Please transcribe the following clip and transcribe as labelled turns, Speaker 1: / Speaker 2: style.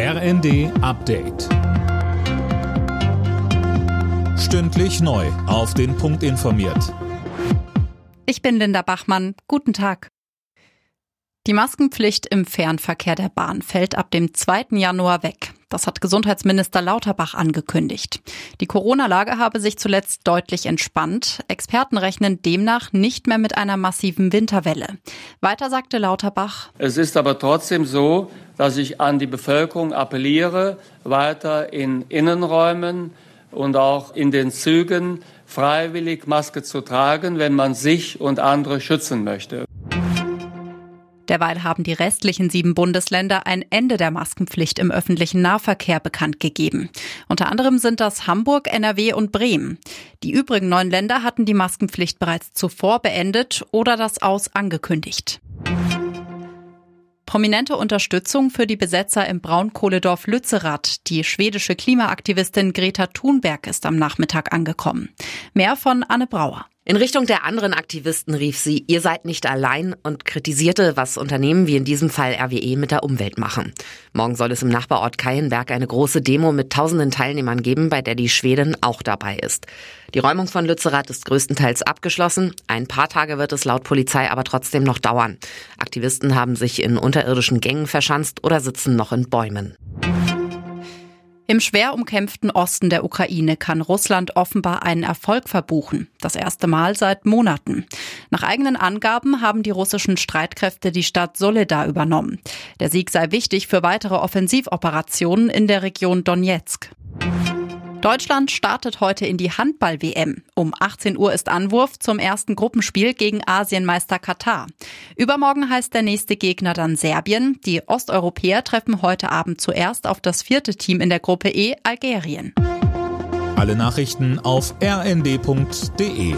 Speaker 1: RND Update. Stündlich neu. Auf den Punkt informiert.
Speaker 2: Ich bin Linda Bachmann. Guten Tag. Die Maskenpflicht im Fernverkehr der Bahn fällt ab dem 2. Januar weg. Das hat Gesundheitsminister Lauterbach angekündigt. Die Corona-Lage habe sich zuletzt deutlich entspannt. Experten rechnen demnach nicht mehr mit einer massiven Winterwelle. Weiter sagte Lauterbach.
Speaker 3: Es ist aber trotzdem so, dass ich an die Bevölkerung appelliere, weiter in Innenräumen und auch in den Zügen freiwillig Maske zu tragen, wenn man sich und andere schützen möchte.
Speaker 2: Derweil haben die restlichen sieben Bundesländer ein Ende der Maskenpflicht im öffentlichen Nahverkehr bekannt gegeben. Unter anderem sind das Hamburg, NRW und Bremen. Die übrigen neun Länder hatten die Maskenpflicht bereits zuvor beendet oder das Aus angekündigt. Prominente Unterstützung für die Besetzer im Braunkohledorf Lützerath. Die schwedische Klimaaktivistin Greta Thunberg ist am Nachmittag angekommen. Mehr von Anne Brauer.
Speaker 4: In Richtung der anderen Aktivisten rief sie, ihr seid nicht allein und kritisierte, was Unternehmen wie in diesem Fall RWE mit der Umwelt machen. Morgen soll es im Nachbarort Keienberg eine große Demo mit tausenden Teilnehmern geben, bei der die Schwedin auch dabei ist. Die Räumung von Lützerath ist größtenteils abgeschlossen. Ein paar Tage wird es laut Polizei aber trotzdem noch dauern. Aktivisten haben sich in unterirdischen Gängen verschanzt oder sitzen noch in Bäumen.
Speaker 2: Im schwer umkämpften Osten der Ukraine kann Russland offenbar einen Erfolg verbuchen. Das erste Mal seit Monaten. Nach eigenen Angaben haben die russischen Streitkräfte die Stadt Soledar übernommen. Der Sieg sei wichtig für weitere Offensivoperationen in der Region Donetsk. Deutschland startet heute in die Handball-WM. Um 18 Uhr ist Anwurf zum ersten Gruppenspiel gegen Asienmeister Katar. Übermorgen heißt der nächste Gegner dann Serbien. Die Osteuropäer treffen heute Abend zuerst auf das vierte Team in der Gruppe E, Algerien.
Speaker 1: Alle Nachrichten auf rnd.de